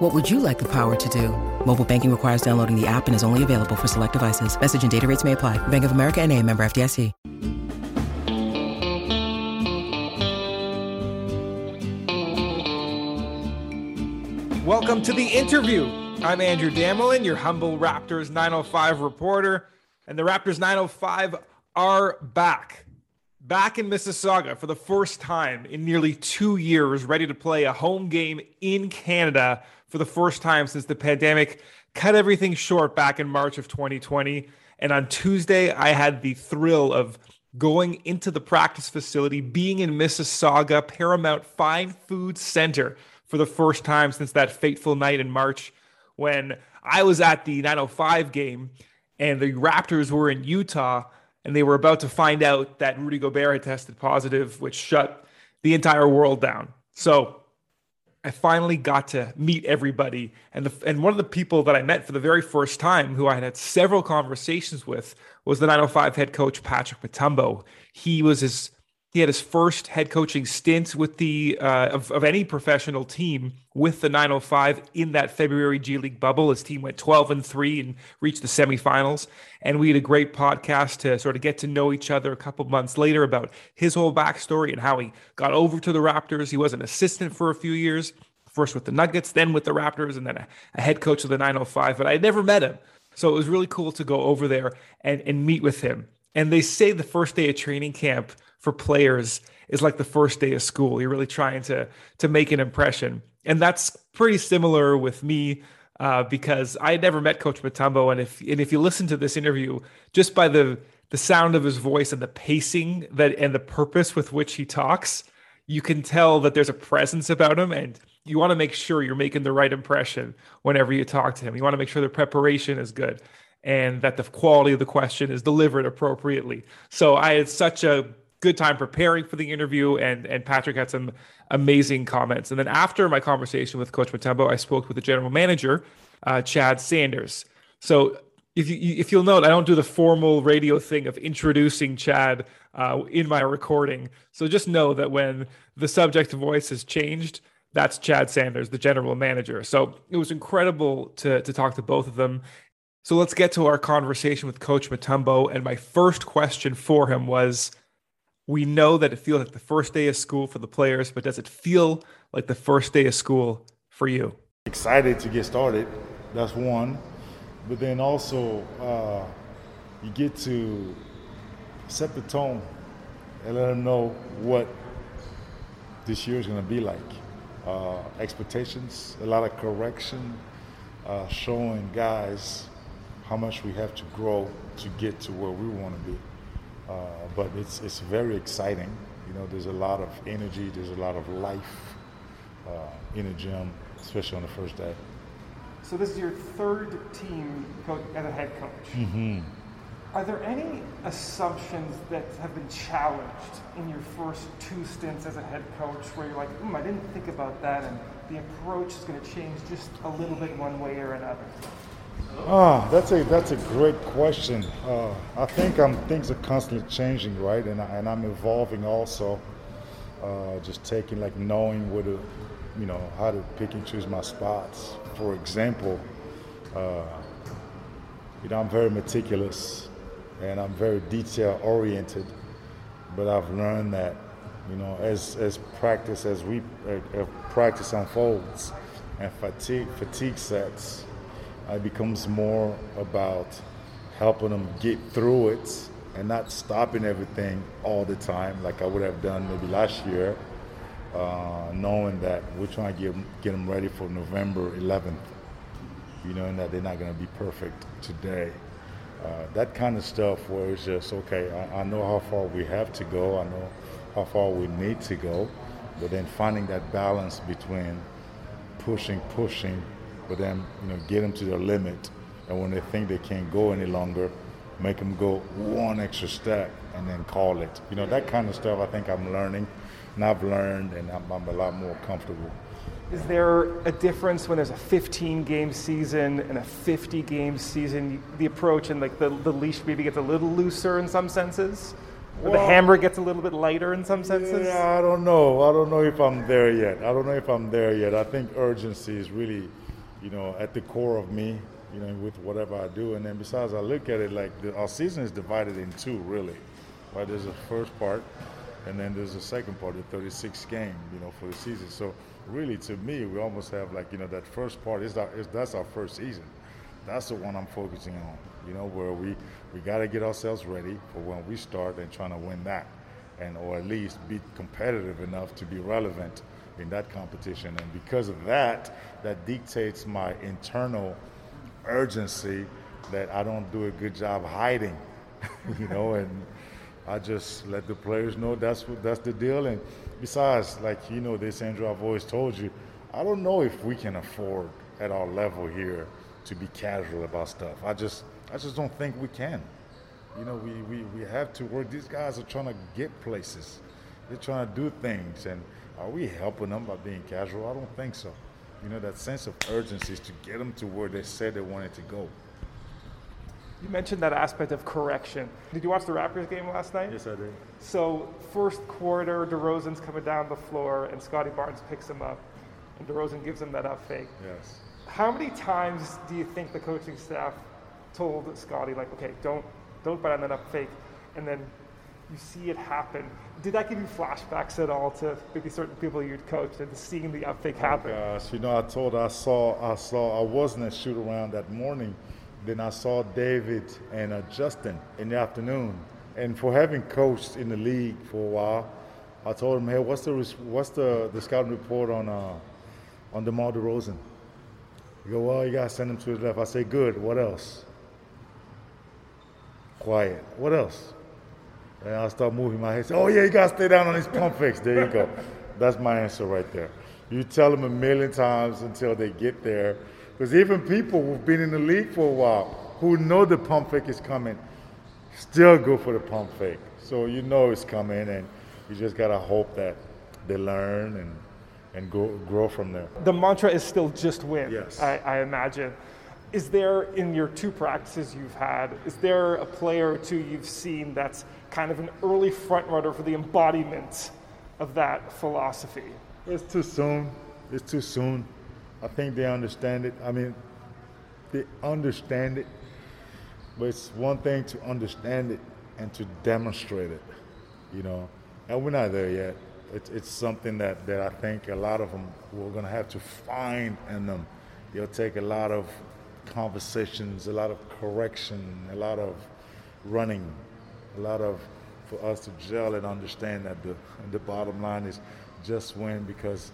What would you like the power to do? Mobile banking requires downloading the app and is only available for select devices. Message and data rates may apply. Bank of America and a member FDIC. Welcome to the interview. I'm Andrew Damelin, your humble Raptors 905 reporter. And the Raptors 905 are back. Back in Mississauga for the first time in nearly two years, ready to play a home game in Canada for the first time since the pandemic cut everything short back in March of 2020. And on Tuesday, I had the thrill of going into the practice facility, being in Mississauga Paramount Fine Food Center for the first time since that fateful night in March when I was at the 905 game and the Raptors were in Utah and they were about to find out that Rudy Gobert had tested positive, which shut the entire world down. So I finally got to meet everybody, and the and one of the people that I met for the very first time, who I had had several conversations with, was the 905 head coach Patrick Mutombo. He was his he had his first head coaching stint with the uh, of, of any professional team with the 905 in that February G League bubble. His team went 12 and three and reached the semifinals. And we had a great podcast to sort of get to know each other a couple months later about his whole backstory and how he got over to the Raptors. He was an assistant for a few years, first with the Nuggets, then with the Raptors, and then a, a head coach of the 905. But I had never met him. So it was really cool to go over there and, and meet with him. And they say the first day of training camp for players is like the first day of school. You're really trying to to make an impression, and that's pretty similar with me uh, because I had never met Coach Mutombo, and if and if you listen to this interview, just by the the sound of his voice and the pacing that and the purpose with which he talks, you can tell that there's a presence about him, and you want to make sure you're making the right impression whenever you talk to him. You want to make sure the preparation is good and that the quality of the question is delivered appropriately. So I had such a good time preparing for the interview, and and Patrick had some amazing comments. And then after my conversation with Coach Mutombo, I spoke with the general manager, uh, Chad Sanders. So if you if you'll note, I don't do the formal radio thing of introducing Chad uh, in my recording. So just know that when the subject voice has changed, that's Chad Sanders, the general manager. So it was incredible to to talk to both of them. So let's get to our conversation with Coach Mutombo. And my first question for him was we know that it feels like the first day of school for the players, but does it feel like the first day of school for you? Excited to get started. That's one. But then also, uh, you get to set the tone and let them know what this year is going to be like. Uh, expectations, a lot of correction, uh, showing guys how much we have to grow to get to where we want to be. Uh, but it's it's very exciting. You know, there's a lot of energy, there's a lot of life uh, in a gym, especially on the first day. So this is your third team coach, as a head coach. Mm-hmm. Are there any assumptions that have been challenged in your first two stints as a head coach where you're like, hmm, I didn't think about that, and the approach is going to change just a little bit one way or another? Ah, that's a that's a great question. Uh, I think I'm, things are constantly changing, right? And, I, and I'm evolving also. Uh, just taking like knowing where to, you know, how to pick and choose my spots. For example, uh, you know, I'm very meticulous and I'm very detail oriented. But I've learned that, you know, as as practice as we practice unfolds and fatigue fatigue sets it becomes more about helping them get through it and not stopping everything all the time like I would have done maybe last year, uh, knowing that we're trying to get, get them ready for November 11th, you know, and that they're not going to be perfect today. Uh, that kind of stuff where it's just, okay, I, I know how far we have to go, I know how far we need to go, but then finding that balance between pushing, pushing, but then you know get them to their limit, and when they think they can't go any longer, make them go one extra step and then call it. You know, that kind of stuff I think I'm learning and I've learned and I'm, I'm a lot more comfortable. Is there a difference when there's a 15 game season and a 50 game season? The approach and like the, the leash maybe gets a little looser in some senses? Or well, the hammer gets a little bit lighter in some senses? Yeah, I don't know. I don't know if I'm there yet. I don't know if I'm there yet. I think urgency is really, you know, at the core of me, you know, with whatever I do. And then besides, I look at it like the, our season is divided in two, really. Right? There's a first part, and then there's a second part, the 36th game, you know, for the season. So really, to me, we almost have like, you know, that first part is, our, is that's our first season. That's the one I'm focusing on you know, where we, we got to get ourselves ready for when we start and trying to win that, and or at least be competitive enough to be relevant in that competition. And because of that, that dictates my internal urgency that I don't do a good job hiding, you know, and I just let the players know that's what that's the deal. And besides, like you know, this Andrew, I've always told you, I don't know if we can afford at our level here to be casual about stuff. I just I just don't think we can. You know, we, we, we have to work. These guys are trying to get places. They're trying to do things. And are we helping them by being casual? I don't think so. You know, that sense of urgency is to get them to where they said they wanted to go. You mentioned that aspect of correction. Did you watch the Raptors game last night? Yes, I did. So, first quarter, DeRozan's coming down the floor, and Scottie Barnes picks him up, and DeRozan gives him that up fake. Yes. How many times do you think the coaching staff told Scottie like, okay, don't don't bite on that up fake, and then you see it happen. Did that give you flashbacks at all to maybe certain people you'd coached and seeing the up fake oh happen? Gosh, you know, I told I saw I saw I wasn't at shoot around that morning. Then I saw David and uh, Justin in the afternoon, and for having coached in the league for a while, I told him, hey, what's the what's the the scouting report on uh, on DeMar DeRozan? He go, well, you gotta send him to the left. I say, good. What else? quiet. What else? And I'll start moving my head. Say, oh, yeah, you got to stay down on this pump fakes. There you go. That's my answer right there. You tell them a million times until they get there. Because even people who've been in the league for a while, who know the pump fake is coming, still go for the pump fake. So you know it's coming, and you just got to hope that they learn and, and go, grow from there. The mantra is still just win, yes. I, I imagine is there in your two practices you've had is there a player or two you've seen that's kind of an early front runner for the embodiment of that philosophy. It's too soon. It's too soon. I think they understand it. I mean they understand it but it's one thing to understand it and to demonstrate it you know? And we're not there yet. It's, it's something that, that i think a lot of them we're going to have to find in them it'll take a lot of conversations, a lot of correction, a lot of running, a lot of for us to gel and understand that the the bottom line is just win because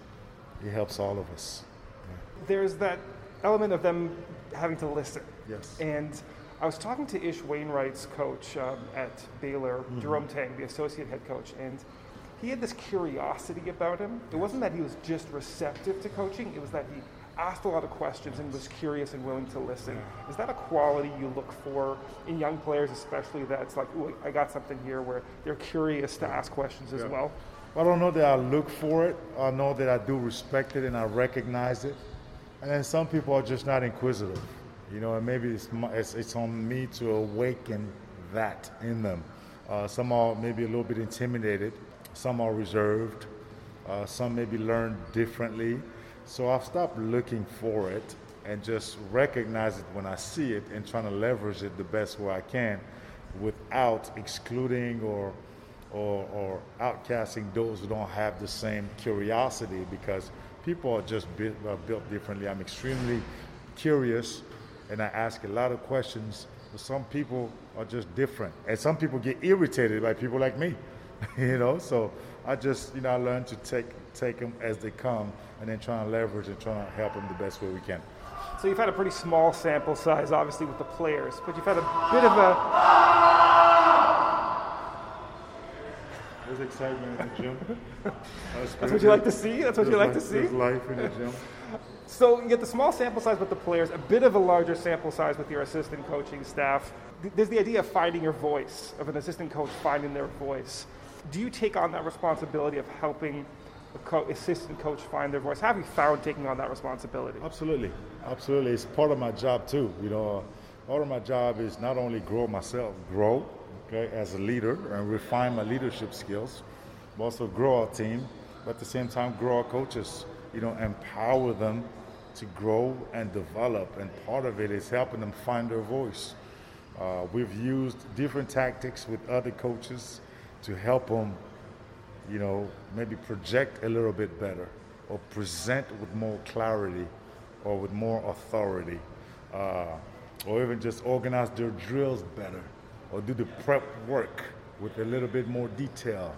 it helps all of us. Yeah. There's that element of them having to listen. Yes. And I was talking to Ish Wainwright's coach um, at Baylor, mm-hmm. Jerome Tang, the associate head coach, and he had this curiosity about him. It wasn't that he was just receptive to coaching, it was that he asked a lot of questions and was curious and willing to listen. Is that a quality you look for in young players, especially that's like, ooh, I got something here where they're curious to ask questions as yeah. well? I don't know that I look for it. I know that I do respect it and I recognize it. And then some people are just not inquisitive, you know, and maybe it's, it's, it's on me to awaken that in them. Uh, some are maybe a little bit intimidated, some are reserved, uh, some maybe learn differently. So I've stopped looking for it and just recognize it when I see it and trying to leverage it the best way I can without excluding or or, or outcasting those who don't have the same curiosity because people are just uh, built differently. I'm extremely curious and I ask a lot of questions, but some people are just different. And some people get irritated by people like me, you know? So I just, you know, I learned to take, take them as they come and then try and leverage and try and help them the best way we can. So you've had a pretty small sample size, obviously, with the players, but you've had a bit of a. There's excitement in the gym. That's what you like to see. That's what you like life, to see. There's life in the gym. So you get the small sample size with the players, a bit of a larger sample size with your assistant coaching staff. There's the idea of finding your voice, of an assistant coach finding their voice. Do you take on that responsibility of helping a co- assistant coach find their voice? How have you found taking on that responsibility? Absolutely, absolutely. It's part of my job too. You know, part of my job is not only grow myself, grow, okay, as a leader and refine my leadership skills, but also grow our team, but at the same time grow our coaches. You know, empower them to grow and develop, and part of it is helping them find their voice. Uh, we've used different tactics with other coaches to help them, you know, maybe project a little bit better or present with more clarity or with more authority, uh, or even just organize their drills better or do the prep work with a little bit more detail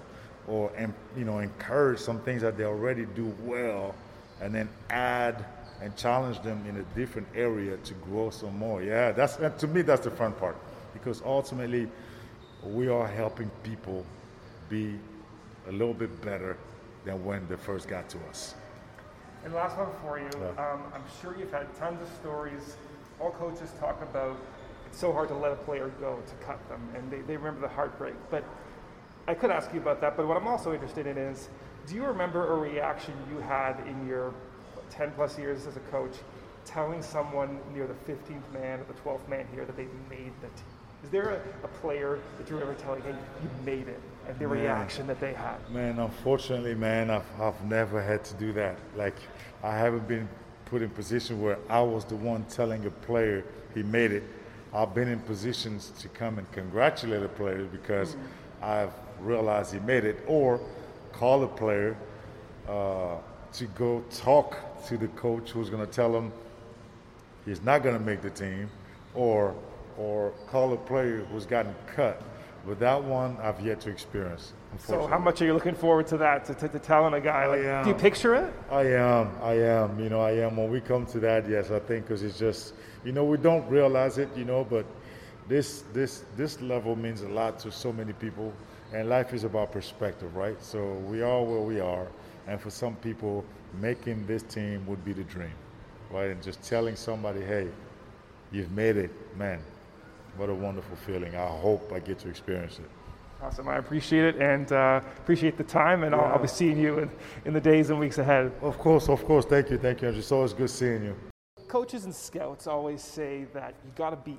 or, you know, encourage some things that they already do well and then add and challenge them in a different area to grow some more. Yeah, that's to me that's the fun part because ultimately we are helping people be a little bit better than when they first got to us. And last one for you. Yeah. Um, I'm sure you've had tons of stories. All coaches talk about it's so hard to let a player go to cut them, and they, they remember the heartbreak. But I could ask you about that. But what I'm also interested in is, do you remember a reaction you had in your 10 plus years as a coach, telling someone near the 15th man or the 12th man here that they made the team? Is there a, a player that you remember telling, hey, you made it, and the man, reaction that they had? Man, unfortunately, man, I've, I've never had to do that. Like, I haven't been put in position where I was the one telling a player he made it. I've been in positions to come and congratulate a player because mm-hmm. I've realized he made it, or call a player uh, to go talk to the coach who's going to tell him he's not going to make the team, or or call a player who's gotten cut. But that one I've yet to experience. So how much are you looking forward to that? To, to, to telling a guy, like, do you picture it? I am. I am. You know, I am. When we come to that, yes, I think because it's just, you know, we don't realize it, you know, but this this this level means a lot to so many people, and life is about perspective, right? So we are where we are, and for some people, making this team would be the dream, right? And just telling somebody, hey, you've made it, man. What a wonderful feeling. I hope I get to experience it. Awesome. I appreciate it and uh, appreciate the time, and yeah. I'll, I'll, be seeing you in, in the days and weeks ahead. Of course, of course. Thank you. Thank you, Andrew. It's always good seeing you. Coaches and scouts always say that you got to beat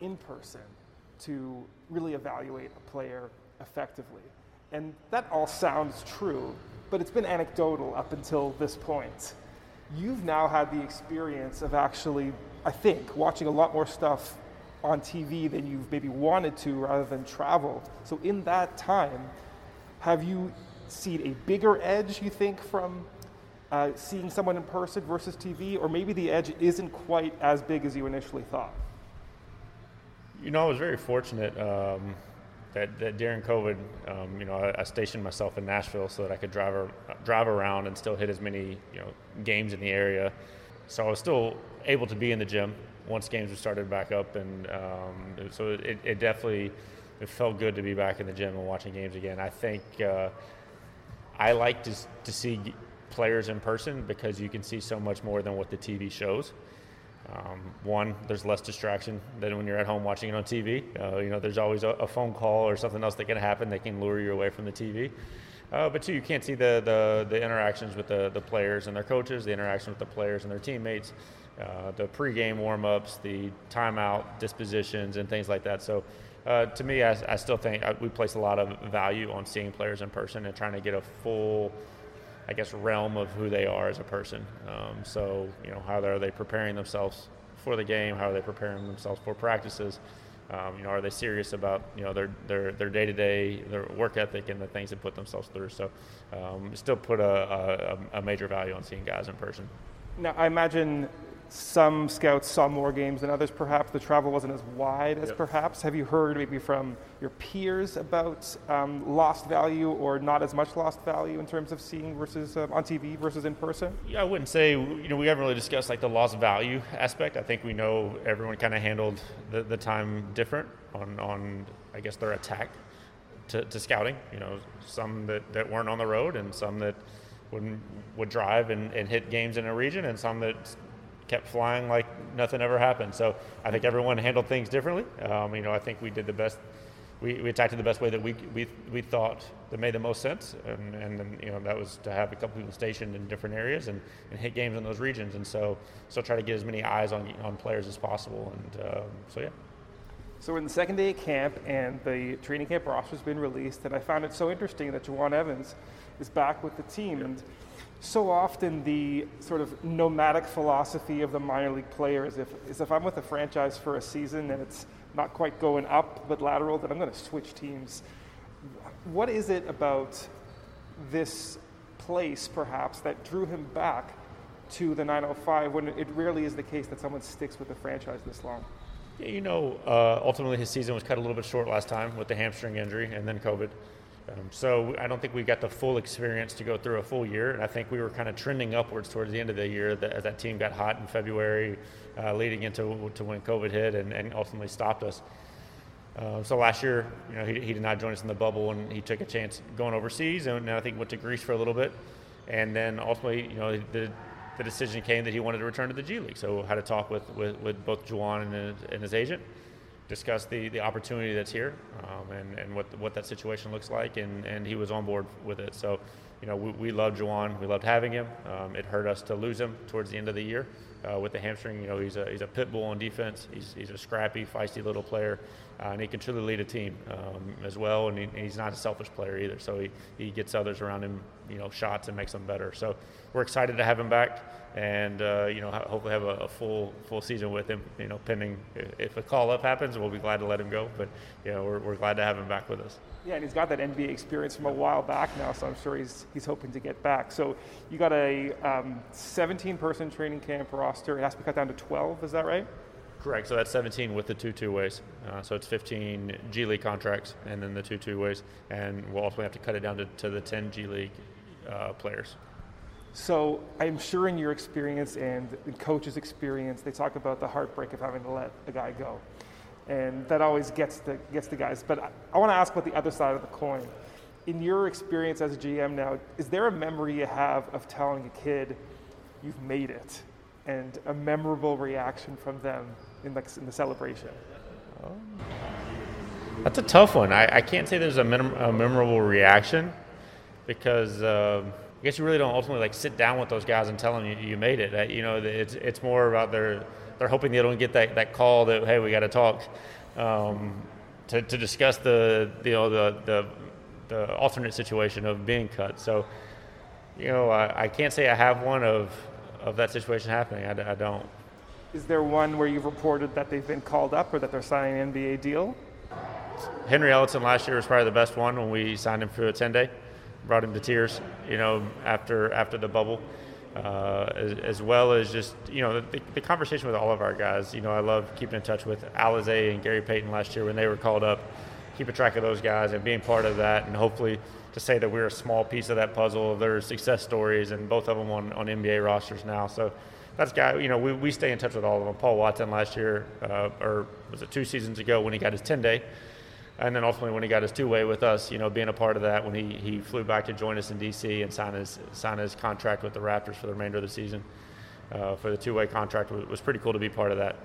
in person to really evaluate a player effectively. And that all sounds true, but it's been anecdotal up until this point. You've now had the experience of actually, I think, watching a lot more stuff on TV than you've maybe wanted to rather than travel. So, in that time, have you seen a bigger edge, you think, from uh, seeing someone in person versus TV? Or maybe the edge isn't quite as big as you initially thought? You know, I was very fortunate um, that, that, during COVID, um, you know, I, I, stationed myself in Nashville so that I could drive drive around and still hit as many you know games in the area. So I was still able to be in the gym once games were started back up, and um, so it, it, definitely it felt good to be back in the gym and watching games again. I think uh, I like to to see players in person because you can see so much more than what the TV shows. Um, one, there's less distraction than when you're at home watching it on TV. Uh, you know, there's always a, a, phone call or something else that can happen that can lure you away from the TV. Uh, but two, you can't see the, the, the, interactions with the, the players and their coaches, the interaction with the players and their teammates, uh, the pregame warm-ups, the timeout dispositions, and things like that. So, uh, to me, I, I still think uh, we place a lot of value on seeing players in person and trying to get a full I guess, realm of who they are as a person. Um, so, you know, how are they preparing themselves for the game? How are they preparing themselves for practices? Um, you know, are they serious about you know their their their day to day, their work ethic, and the things they put themselves through? So, um, still put a, a, a major value on seeing guys in person. Now, I imagine some scouts saw more games than others, perhaps. The travel wasn't as wide as Yep. perhaps. Have you heard maybe from your peers about um, lost value or not as much lost value in terms of seeing versus um, on TV versus in person? Yeah, I wouldn't say you know we haven't really discussed like the lost value aspect. I think we know everyone kind of handled the, the time different on on I guess their attack to, to scouting. You know, some that, that weren't on the road and some that would would drive and, and hit games in a region and some that kept flying like nothing ever happened. So I think everyone handled things differently. Um, you know, I think we did the best. We, we attacked it the best way that we, we, we thought that made the most sense, and, and you know that was to have a couple people stationed in different areas and, and hit games in those regions, and so so try to get as many eyes on on players as possible, and um, so yeah. So we're in the second day of camp, and the training camp roster's been released, and I found it so interesting that Jawun Evans is back with the team. And so often the sort of nomadic philosophy of the minor league player is if, is if I'm with a franchise for a season and it's not quite going up but lateral, then I'm going to switch teams. What is it about this place, perhaps, that drew him back to the 905 when it rarely is the case that someone sticks with a franchise this long? Yeah, you know, uh, ultimately his season was cut a little bit short last time with the hamstring injury and then COVID. Um, so I don't think we got the full experience to go through a full year, and I think we were kind of trending upwards towards the end of the year that, as that team got hot in February, uh, leading into to when COVID hit and, and ultimately stopped us. Uh, so last year, you know, he, he did not join us in the bubble, and he took a chance going overseas, and I think went to Greece for a little bit, and then ultimately, you know, the the decision came that he wanted to return to the G League. So had a talk with, with, with both Jawun and and his agent, discuss the, the opportunity that's here um, and, and what, what that situation looks like, and, and he was on board with it. So, you know, we, we loved Jawun. We loved having him. Um, it hurt us to lose him towards the end of the year uh, with the hamstring. You know, he's a, he's a pit bull on defense. He's, he's a scrappy, feisty little player, uh, and he can truly lead a team um, as well. And, he, he's not a selfish player either. So he, he gets others around him, you know, shots and makes them better. So we're excited to have him back, and uh, you know, hopefully have a, a, full full season with him. You know, pending if a call up happens, we'll be glad to let him go. But you know, we're, we're glad to have him back with us. Yeah, and he's got that NBA experience from a while back now, so I'm sure he's he's hoping to get back. So you got a um, 17-person training camp roster. It has to be cut down to 12. Is that right? Correct. So that's 17 with the two two ways. Uh, so it's 15 G League contracts and then the two two ways, and we'll ultimately have to cut it down to, to the 10 G League uh, players. So I'm sure in your experience and in coach's experience, they talk about the heartbreak of having to let a guy go, and that always gets the gets the guys. But I, I want to ask about the other side of the coin. In your experience as a GM now, is there a memory you have of telling a kid you've made it, and a memorable reaction from them in the, in the celebration? That's a tough one. I, I can't say there's a, a memorable reaction because uh, I guess you really don't ultimately like sit down with those guys and tell them you, you made it. You know, it's it's more about their they're hoping they don't get that, that call that hey we got to talk um, to, to discuss the you know the, the the alternate situation of being cut. So you know I, I can't say I have one of of that situation happening. I, I don't. Is there one where you've reported that they've been called up or that they're signing an NBA deal? Henry Ellenson last year was probably the best one when we signed him for a 10 day. Brought him to tears, you know, after after the bubble, uh, as, as, well as just you know the, the, conversation with all of our guys. You know, I love keeping in touch with Alize and Gary Payton last year when they were called up. Keeping track of those guys and being part of that, and hopefully to say that we're a small piece of that puzzle. Of their success stories, and both of them on, on NBA rosters now. So that's guy. You know, we, we stay in touch with all of them. Paul Watson last year, uh, or was it two seasons ago when he got his 10 day and then ultimately when he got his two-way with us, you know, being a part of that when he, he flew back to join us in DC and sign his sign his contract with the Raptors for the remainder of the season uh, for the two-way contract was, was, pretty cool to be part of that.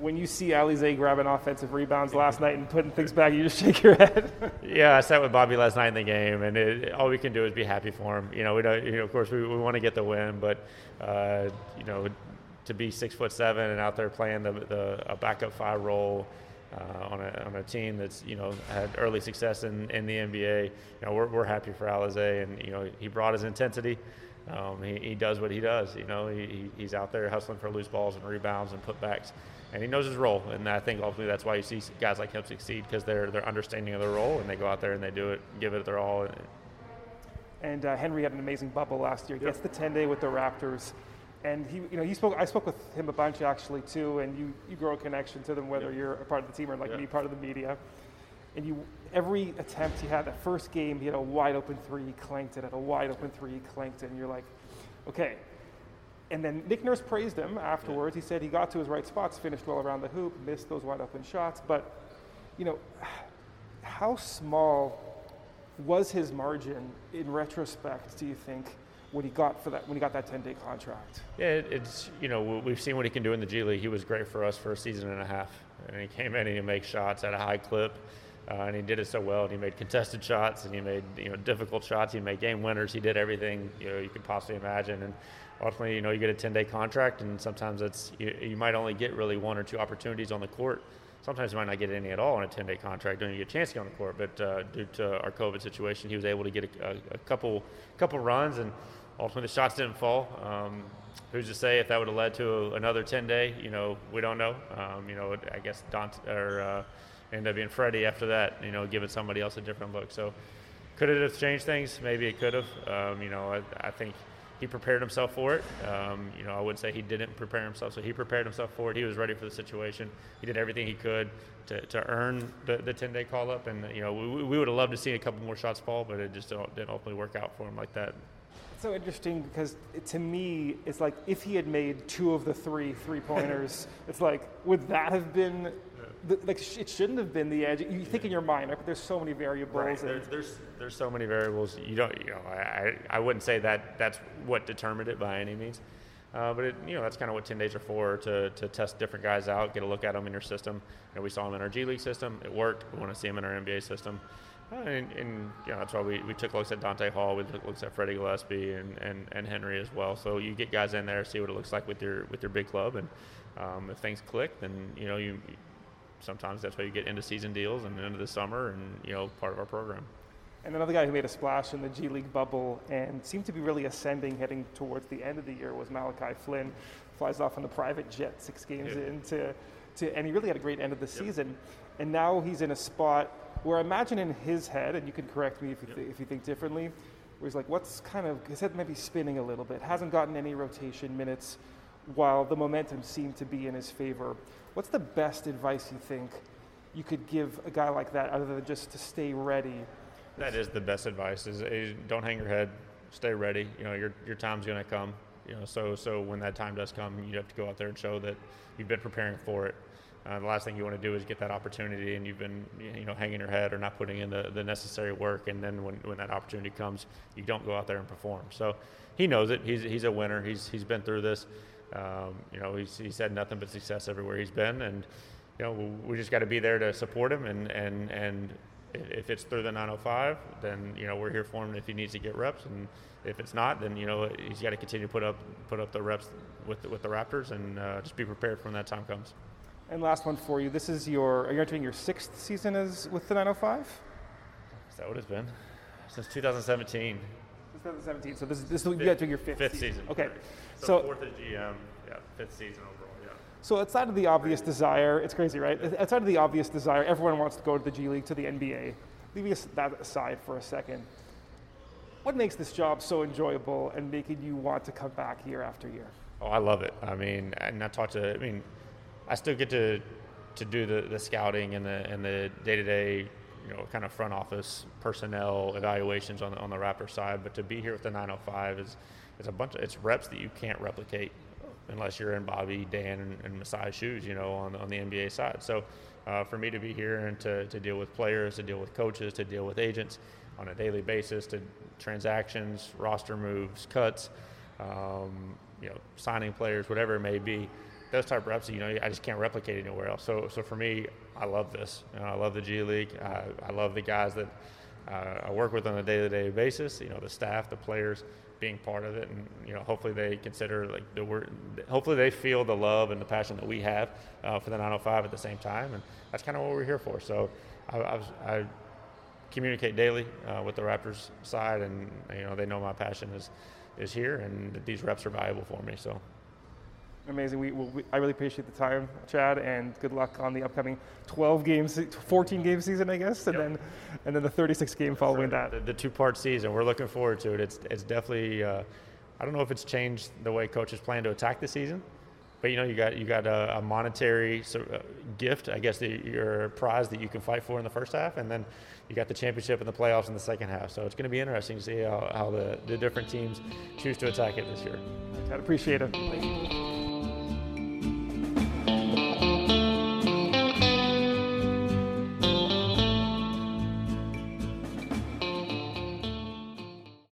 When you see Alize grabbing offensive rebounds last night and putting things back, you just shake your head. yeah, I sat with Bobby last night in the game, and it, all we can do is be happy for him. You know, we don't, you know, of course, we, we want to get the win, but uh, you know, to be six foot seven and out there playing the, the a backup five role uh, on, a, on a team that's you know had early success in, in the NBA. You know we're, we're happy for Alize, and you know he brought his intensity. Um, he, he does what he does. You know he, he's out there hustling for loose balls and rebounds and putbacks, and he knows his role. And I think ultimately that's why you see guys like him succeed because they're they're understanding of their role and they go out there and they do it, give it their all. And uh, Henry had an amazing bubble last year. Gets the 10 day with the Raptors. And he, you know, he spoke. I spoke with him a bunch actually too, and you, you grow a connection to them whether you're a part of the team or like Yeah. me, part of the media. And you, every attempt he had, that first game, he had a wide open three, he clanked it. At a wide open three, he clanked it. And you're like, okay. And then Nick Nurse praised him afterwards. He said he got to his right spots, finished well around the hoop, missed those wide open shots. But, you know, how small was his margin in retrospect? Do you think when he got for that when he got that 10 day contract? Yeah, it's you know we- we've seen what he can do in the G League. He was great for us for a season and a half, and he came in and he made shots at a high clip, uh, and he did it so well. And he made contested shots, and he made you know difficult shots. He made game winners. He did everything you know you could possibly imagine. And ultimately, you know, you get a 10 day contract, and sometimes it's you, you might only get really one or two opportunities on the court. Sometimes you might not get any at all on a 10 day contract. Don't even get a chance to get on the court. But uh, due to our COVID situation, he was able to get a, a, a couple couple runs and ultimately the shots didn't fall. Um, who's to say if that would have led to another 10 day? You know, we don't know. Um, you know, I guess Donta or uh, ended up being Freddie after that. You know, giving somebody else a different look. So could it have changed things? Maybe it could have. Um, you know, I, I think he prepared himself for it. Um, you know, I wouldn't say he didn't prepare himself, so he prepared himself for it. He was ready for the situation. He did everything he could to, to earn the, the 10 day call up. And, you know, we, we would have loved to see a couple more shots fall, but it just didn't didn't ultimately work out for him like that. It's so interesting because to me, it's like if he had made two of the three three pointers, it's like, would that have been, the, like, sh- it shouldn't have been the edge. You think in your mind, right? But there's so many variables. and- There's, there's there's so many variables. You don't you know I, I, I wouldn't say that that's what determined it by any means, uh, but it, you know that's kind of what ten days are for to, to test different guys out, get a look at them in your system. You know, we saw them in our G League system, it worked. We want to see them in our NBA system, uh, and, and you know that's why we, we took looks at Donta Hall, we took looks at Freddie Gillespie and, and, and Henry as well. So you get guys in there, see what it looks like with your with your big club, and um, if things click, then you know you sometimes that's why you get into season deals and into the summer and you know part of our program. And another guy who made a splash in the G League bubble and seemed to be really ascending heading towards the end of the year was Malachi Flynn. Flies off on the private jet six games Yeah. into, to, and he really had a great end of the season. And now he's in a spot where I imagine in his head, and you can correct me if you, th- if you think differently, where he's like, what's kind of, his head maybe spinning a little bit, hasn't gotten any rotation minutes while the momentum seemed to be in his favor. What's the best advice you think you could give a guy like that other than just to stay ready That is the best advice: is, don't hang your head, stay ready. You know, your your time's going to come. You know, so so when that time does come, you have to go out there and show that you've been preparing for it. Uh, the last thing you want to do is get that opportunity and you've been you know hanging your head or not putting in the, the necessary work, and then when, when that opportunity comes, you don't go out there and perform. So he knows it. He's he's a winner. He's he's been through this. Um, you know, he's he's had nothing but success everywhere he's been, and you know we just got to be there to support him and and and if it's through the 905, then you know we're here for him if he needs to get reps, and if it's not, then you know he's got to continue to put up put up the reps with the, with the Raptors, and uh, just be prepared for when that time comes. And last one for you. This is your, are you entering your sixth season as with the 905? Is that what it's been since 2017? 2017. So this is, this is you entering your fifth, Fifth season. Okay. correct. So, So, fourth as GM, yeah, fifth season overall, yeah. so outside of the obvious desire, it's crazy, right? Outside of the obvious desire, everyone wants to go to the G League, to the NBA. Leaving that aside for a second, what makes this job so enjoyable and making you want to come back year after year? Oh, I love it. I mean, and I talk to. I mean, I still get to to do the, the scouting and the and the day to day, you know, kind of front office personnel evaluations on the, on the Raptor side. But to be here with the 905 is is a bunch of it's reps that you can't replicate unless you're in Bobby, Dan, and, and Masai's shoes. You know, on on the NBA side. So. Uh, for me to be here and to, to deal with players, to deal with coaches, to deal with agents on a daily basis, to transactions, roster moves, cuts, um, you know, signing players, whatever it may be. Those type reps, you know, I just can't replicate anywhere else. So, so for me, I love this. You know, I love the G League. I, I love the guys that uh, I work with on a day-to-day basis. You know, the staff, the players, being part of it, and you know, hopefully they consider like the word. Hopefully they feel the love and the passion that we have uh, for the 905 at the same time, and that's kind of what we're here for. So, I, I, I communicate daily uh, with the Raptors side, and you know, they know my passion is is here, and these reps are valuable for me. So. Amazing. We, we, I really appreciate the time, Chad, and good luck on the upcoming 12 games, 14 game season, I guess, and Yep. then and then the 36 game following that. The, the two-part season, we're looking forward to it. It's it's definitely uh, I don't know if it's changed the way coaches plan to attack the season, but you know, you got you got a, a monetary so, uh, gift, I guess, the, your prize that you can fight for in the first half, and then you got the championship and the playoffs in the second half. So it's going to be interesting to see how, how the, the different teams choose to attack it this year. I appreciate it. Thank you.